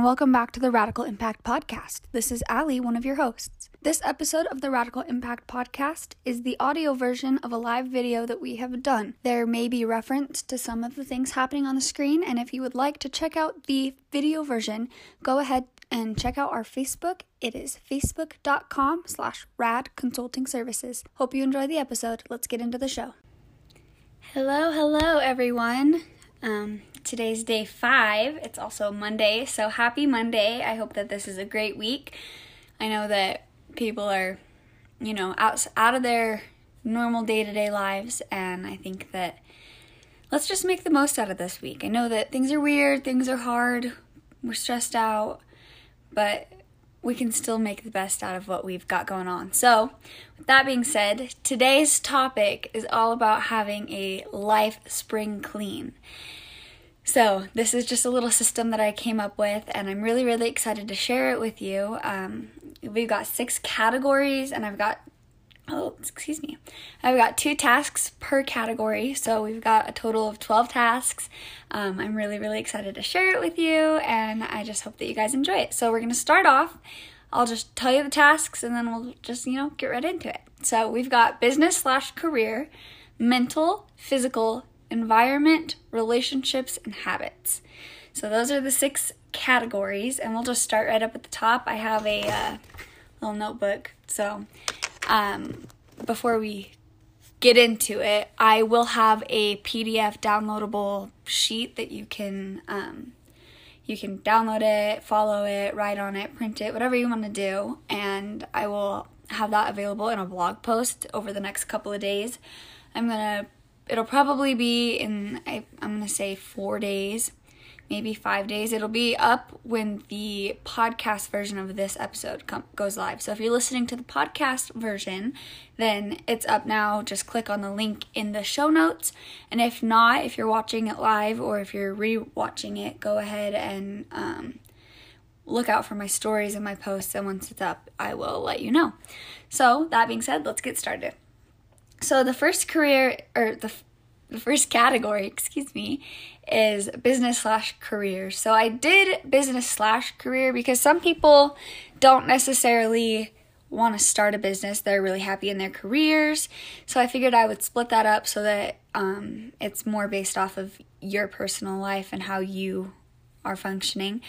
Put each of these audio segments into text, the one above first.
and welcome back to the Radical Impact Podcast. This is Ali, one of your hosts. This episode of the Radical Impact Podcast is the audio version of a live video that we have done. There may be reference to some of the things happening on the screen, and if you would like to check out the video version, go ahead and check out our Facebook. It is facebook.com slash rad consulting services. Hope you enjoy the episode. Let's get into the show. Hello, hello, everyone. Um, today's day five. It's also Monday, so happy Monday. I hope that this is a great week. I know that people are, you know, out, out of their normal day to day lives, and I think that let's just make the most out of this week. I know that things are weird, things are hard, we're stressed out, but we can still make the best out of what we've got going on. So, with that being said, today's topic is all about having a life spring clean. So, this is just a little system that I came up with, and I'm really, really excited to share it with you. Um, we've got six categories, and I've got, oh, excuse me, I've got two tasks per category. So, we've got a total of 12 tasks. Um, I'm really, really excited to share it with you, and I just hope that you guys enjoy it. So, we're to start off. I'll just tell you the tasks, and then we'll just, you know, get right into it. So, we've got business slash career, mental, physical, environment, relationships, and habits. So those are the six categories, and we'll just start right up at the top. I have a uh, little notebook. So um, before we get into it, I will have a PDF downloadable sheet that you can um, you can download it, follow it, write on it, print it, whatever you want to do, and I will have that available in a blog post over the next couple of days. I'm gonna it'll probably be in I, am gonna say four days maybe five days. It'll be up when the podcast version of this episode com- goes live. So if you're listening to the podcast version then it's up now. Just click on the link in the show notes. And if not if you're watching it live or if you're re-watching it go ahead and um, look out for my stories and my posts. And once it's up i will let you know. So that being said let's get started so the first career or the the first category, excuse me, is business slash career. So I did business slash career because some people don't necessarily want to start a business. They're really happy in their careers. So I figured I would split that up so that um, it's more based off of your personal life and how you are functioning.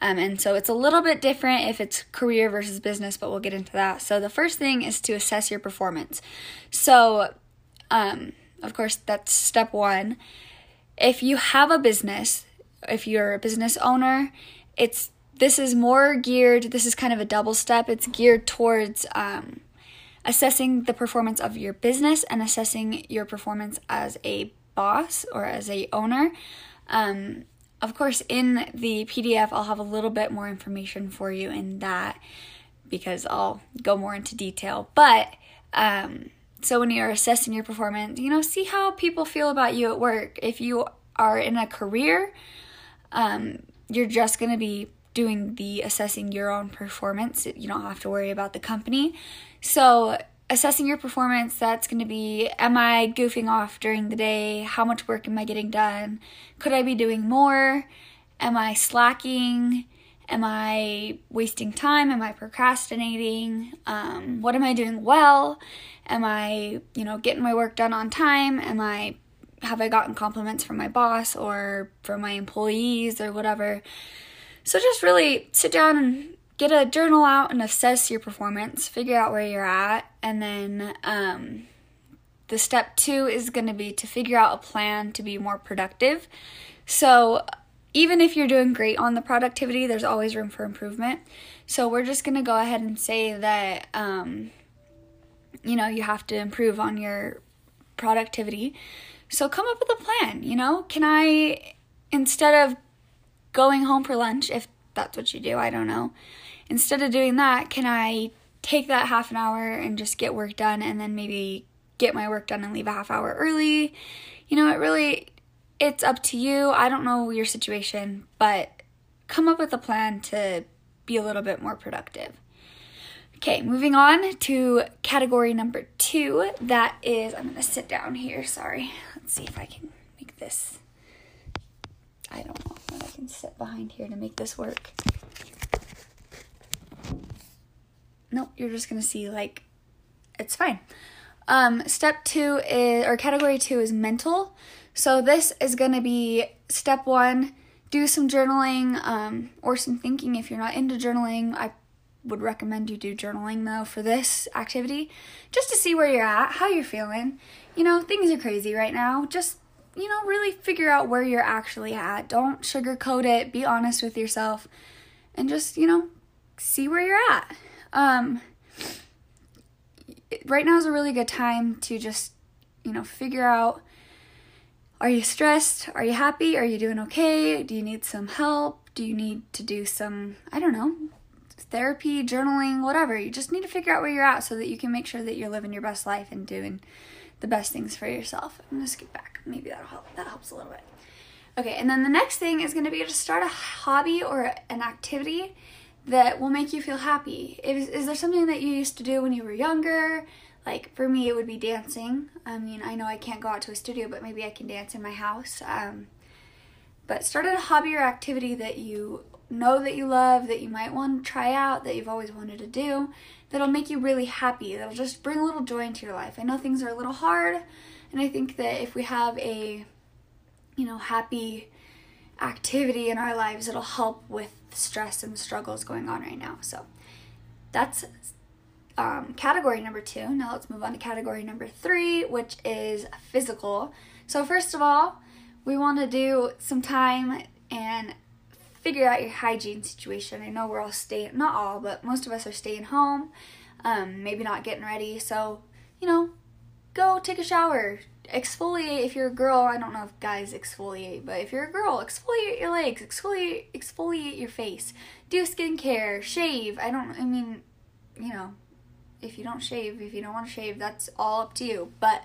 Um, and so it's a little bit different if it's career versus business, but we'll get into that. So the first thing is to assess your performance. So, um, of course, that's step one. If you have a business, if you're a business owner, it's this is more geared. This is kind of a double step. It's geared towards um, assessing the performance of your business and assessing your performance as a boss or as a owner. Um, of course, in the PDF, I'll have a little bit more information for you in that because I'll go more into detail. But um, so when you're assessing your performance, you know, see how people feel about you at work. If you are in a career, um, you're just going to be doing the assessing your own performance. You don't have to worry about the company. So assessing your performance that's going to be am i goofing off during the day? How much work am i getting done? Could i be doing more? Am i slacking? Am i wasting time? Am i procrastinating? Um, what am i doing well? Am i you know getting my work done on time? Am i have i gotten compliments from my boss or from my employees or whatever? So just really sit down and get a journal out and assess your performance, figure out where you're at, and then um, the step two is going to be to figure out a plan to be more productive. So, even if you're doing great on the productivity, there's always room for improvement. So, we're just going to go ahead and say that, um, you know, you have to improve on your productivity. So, come up with a plan. You know, can I, instead of going home for lunch, if that's what you do, I don't know instead of doing that, can I take that half an hour and just get work done and then maybe get my work done and leave a half hour early? You know, it really it's up to you. I don't know your situation, but come up with a plan to be a little bit more productive. Okay, moving on to category number two. That is, I'm gonna sit down here. Sorry. Let's see if I can make this. I don't know when I can sit behind here to make this work. Nope, you're just gonna see like it's fine. Um, step two is or category two is mental. So this is gonna be step one. Do some journaling um, or some thinking if you're not into journaling. I would recommend you do journaling though for this activity just to see where you're at, how you're feeling. You know, things are crazy right now. Just, you know, really figure out where you're actually at. Don't sugarcoat it. Be honest with yourself and just, you know, see where you're at. Um, right now is a really good time to just, you know, figure out are you stressed? Are you happy? Are you doing okay? Do you need some help? Do you need to do some, I don't know, therapy, journaling, whatever. You just need to figure out where you're at so that you can make sure that you're living your best life and doing the best things for yourself. I'm gonna skip back. Maybe that'll help. That helps a little bit. Okay, and then the next thing is gonna be to start a hobby or an activity that will make you feel happy. Is, is there something that you used to do when you were younger? Like for me, it would be dancing. I mean, I know I can't go out to a studio, but maybe I can dance in my house. Um, but start a hobby or activity that you know that you love, that you might want to try out, that you've always wanted to do, that'll make you really happy, that'll just bring a little joy into your life. I know things are a little hard, and I think that if we have a, you know, happy activity in our lives, it'll help with stress and struggles going on right now. So that's um, category number two. Now let's move on to category number three, which is physical. So, first of all, we want to do some time and figure out your hygiene situation. I know we're all staying, not all, but most of us are staying home, um, maybe not getting ready. So, you know, go take a shower, exfoliate if you're a girl. I don't know if guys exfoliate, but if you're a girl, exfoliate your legs, exfoliate, exfoliate your face, do skincare, shave. I don't, I mean, you know, if you don't shave, if you don't want to shave, that's all up to you. But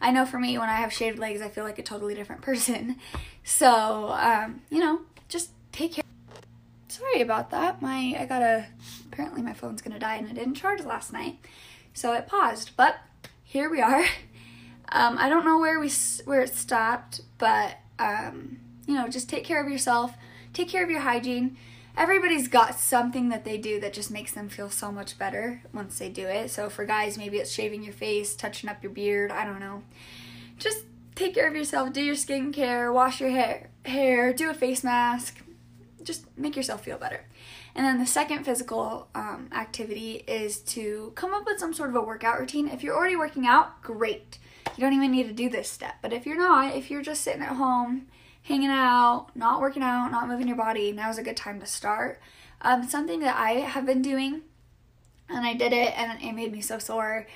I know for me, when I have shaved legs, I feel like a totally different person. So, um, you know, just take care. Sorry about that. My I got a apparently my phone's gonna die and it didn't charge last night, so it paused. But here we are. Um, I don't know where we where it stopped, but um, you know, just take care of yourself. Take care of your hygiene. Everybody's got something that they do that just makes them feel so much better once they do it. So for guys, maybe it's shaving your face, touching up your beard. I don't know. Just take care of yourself. Do your skincare. Wash your hair. Hair. Do a face mask just make yourself feel better. And then the second physical um, activity is to come up with some sort of a workout routine. If you're already working out, great. You don't even need to do this step. But if you're not, if you're just sitting at home, hanging out, not working out, not moving your body, now's a good time to start. Um, something that I have been doing, and I did it, and it made me so sore,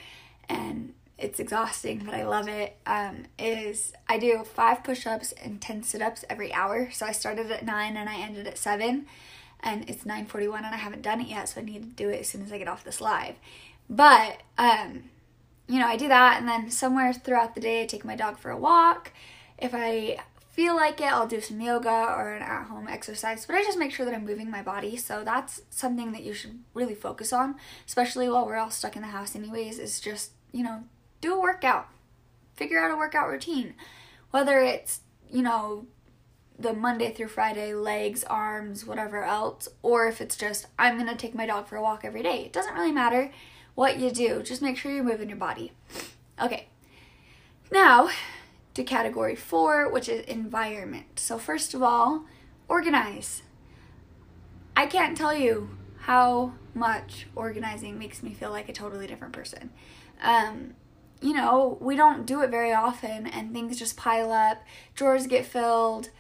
and it's exhausting, but I love it. Um, is I do five push ups and 10 sit ups every hour. So I started at 9 and I ended at 7. And it's 9.41 and I haven't done it yet, so I need to do it as soon as I get off this live. But, um, you know, I do that, and then somewhere throughout the day, I take my dog for a walk. If I feel like it, I'll do some yoga or an at home exercise, but I just make sure that I'm moving my body. So that's something that you should really focus on, especially while we're all stuck in the house, anyways, is just, you know, do a workout. Figure out a workout routine. Whether it's, you know, the Monday through Friday, legs, arms, whatever else, or if it's just, I'm to take my dog for a walk every day. It doesn't really matter what you do, just make sure you're moving your body. Okay, now to category four, which is environment. So, first of all, organize. I can't tell you how much organizing makes me feel like a totally different person. Um, you know, we don't do it very often and things just pile up, drawers get filled,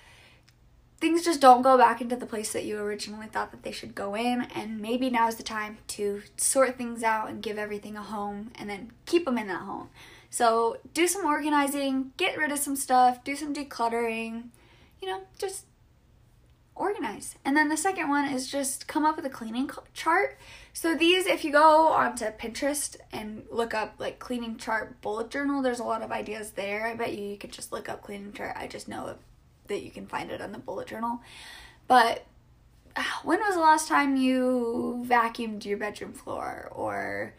things just don't go back into the place that you originally thought that they should go in and maybe now's the time to sort things out and give everything a home and then keep them in that home. So, do some organizing, get rid of some stuff, do some decluttering, you know, just organize. And then the second one is just come up with a cleaning chart. So these, if you go onto Pinterest and look up like cleaning chart bullet journal, there's a lot of ideas there. I bet you you could just look up cleaning chart. I just know that you can find it on the bullet journal. But ah, when was the last time you vacuumed your bedroom floor or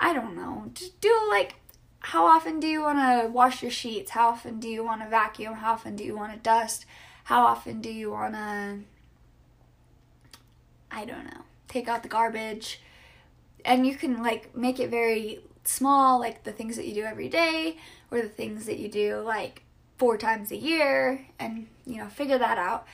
I don't know, just do like how often do you want to wash your sheets? How often do you want to vacuum? How often do you want to dust? How often do you want to, I don't know, take out the garbage? And you can like make it very small, like the things that you do every day or the things that you do like four times a year and, you know, figure that out.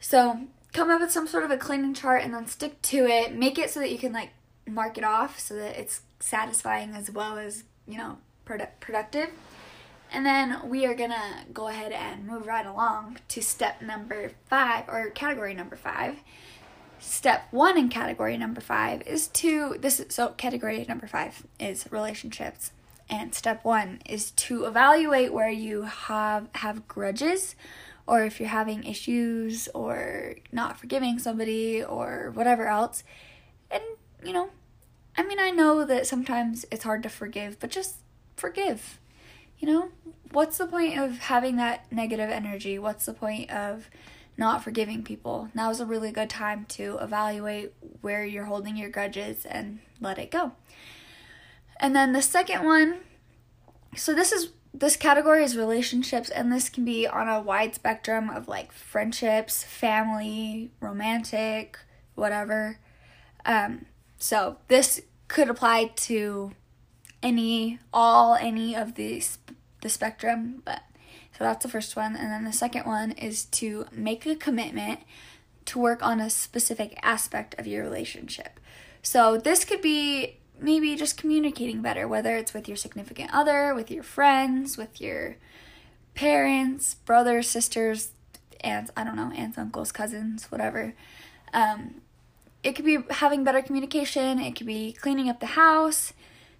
So come up with some sort of a cleaning chart and then stick to it. Make it so that you can like mark it off so that it's satisfying as well as, you know, produ- productive. And then we are gonna go ahead and move right along to step number five or category number five. Step one in category number five is to this is so category number five is relationships. And step one is to evaluate where you have have grudges or if you're having issues or not forgiving somebody or whatever else. And you know, I mean I know that sometimes it's hard to forgive, but just forgive. You know, what's the point of having that negative energy? What's the point of not forgiving people? Now is a really good time to evaluate where you're holding your grudges and let it go. And then the second one, so this is this category is relationships and this can be on a wide spectrum of like friendships, family, romantic, whatever. Um so this could apply to any all any of the the spectrum but so that's the first one and then the second one is to make a commitment to work on a specific aspect of your relationship so this could be maybe just communicating better whether it's with your significant other with your friends with your parents brothers sisters aunts i don't know aunts uncles cousins whatever um, it could be having better communication it could be cleaning up the house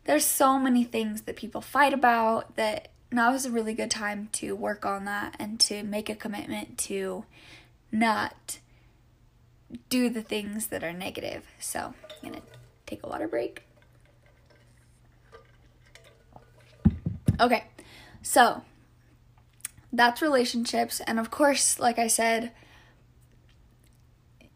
there's so many things that people fight about that now is a really good time to work on that and to make a commitment to not do the things that are negative. So, I'm going to take a water break. Okay, so that's relationships. And of course, like I said,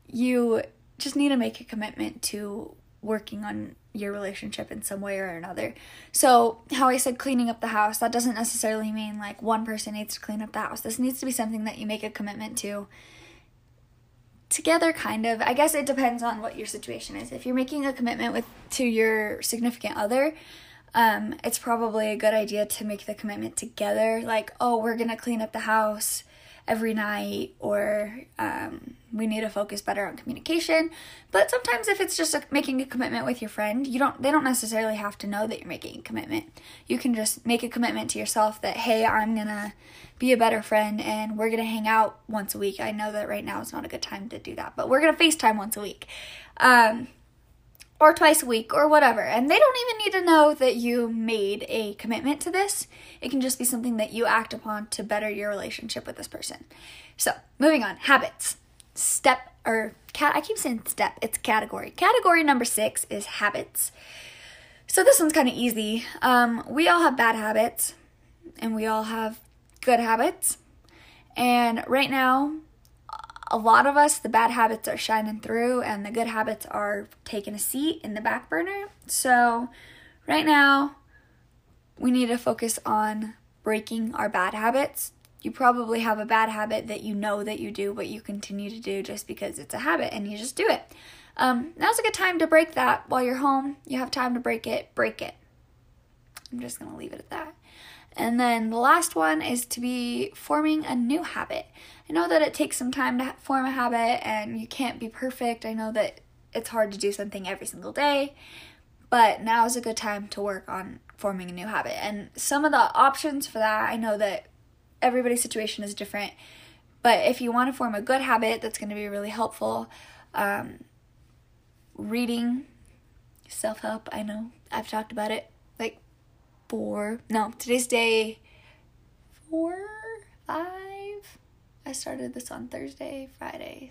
you just need to make a commitment to working on your relationship in some way or another. So, how I said cleaning up the house, that doesn't necessarily mean like one person needs to clean up the house. This needs to be something that you make a commitment to together kind of. I guess it depends on what your situation is. If you're making a commitment with to your significant other, um, it's probably a good idea to make the commitment together. Like, oh, we're gonna clean up the house every night or um, we need to focus better on communication. But sometimes if it's just a, making a commitment with your friend you don't they don't necessarily have to know that you're making a commitment. You can just make a commitment to yourself that hey i'm gonna be a better friend and we're gonna hang out once a week. I know that right now is not a good time to do that but we're gonna facetime once a week. Um, or twice a week or whatever. And they don't even need to know that you made a commitment to this. It can just be something that you act upon to better your relationship with this person. So, moving on, habits. Step or cat I keep saying step, it's category. Category number 6 is habits. So this one's kind of easy. Um, we all have bad habits and we all have good habits. And right now, a lot of us, the bad habits are shining through and the good habits are taking a seat in the back burner. So, right now, we need to focus on breaking our bad habits. You probably have a bad habit that you know that you do, but you continue to do just because it's a habit and you just do it. Um, now's a good time to break that while you're home. You have time to break it, break it. I'm just going to leave it at that. And then the last one is to be forming a new habit. I know that it takes some time to form a habit and you can't be perfect. I know that it's hard to do something every single day, but now is a good time to work on forming a new habit. And some of the options for that, I know that everybody's situation is different, but if you want to form a good habit that's going to be really helpful, um, reading, self help, I know I've talked about it four, no, today's day four, five I started this on Thursday, Friday.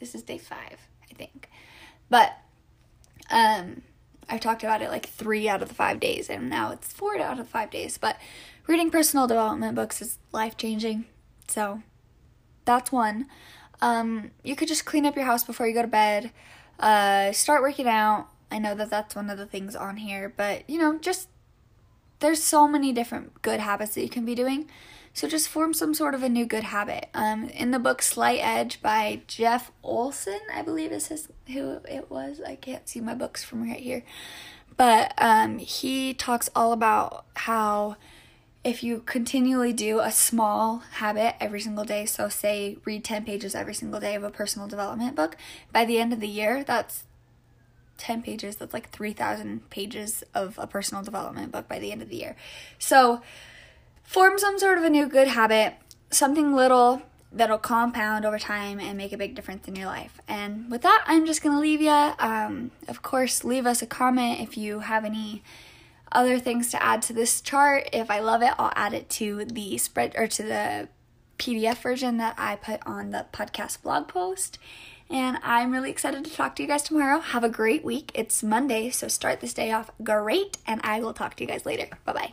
This is day five, I think. But um, I talked about it like three out of the five days, and now it's four out of five days. But reading personal development books is life changing. So that's one. Um, you could just clean up your house before you go to bed. Uh, start working out. I know that that's one of the things on here, but you know, just there's so many different good habits that you can be doing. So just form some sort of a new good habit. Um, in the book Slight Edge by Jeff Olson, I believe is his who it was. I can't see my books from right here, but um, he talks all about how if you continually do a small habit every single day, so say read 10 pages every single day of a personal development book, by the end of the year, that's 10 pages, that's like 3,000 pages of a personal development book by the end of the year. So, form some sort of a new good habit, something little that'll compound over time and make a big difference in your life. And with that, I'm just to leave you. Um, of course, leave us a comment if you have any other things to add to this chart. If I love it, I'll add it to the spread or to the PDF version that I put on the podcast blog post. And I'm really excited to talk to you guys tomorrow. Have a great week. It's Monday, so start this day off great, and I will talk to you guys later. Bye bye.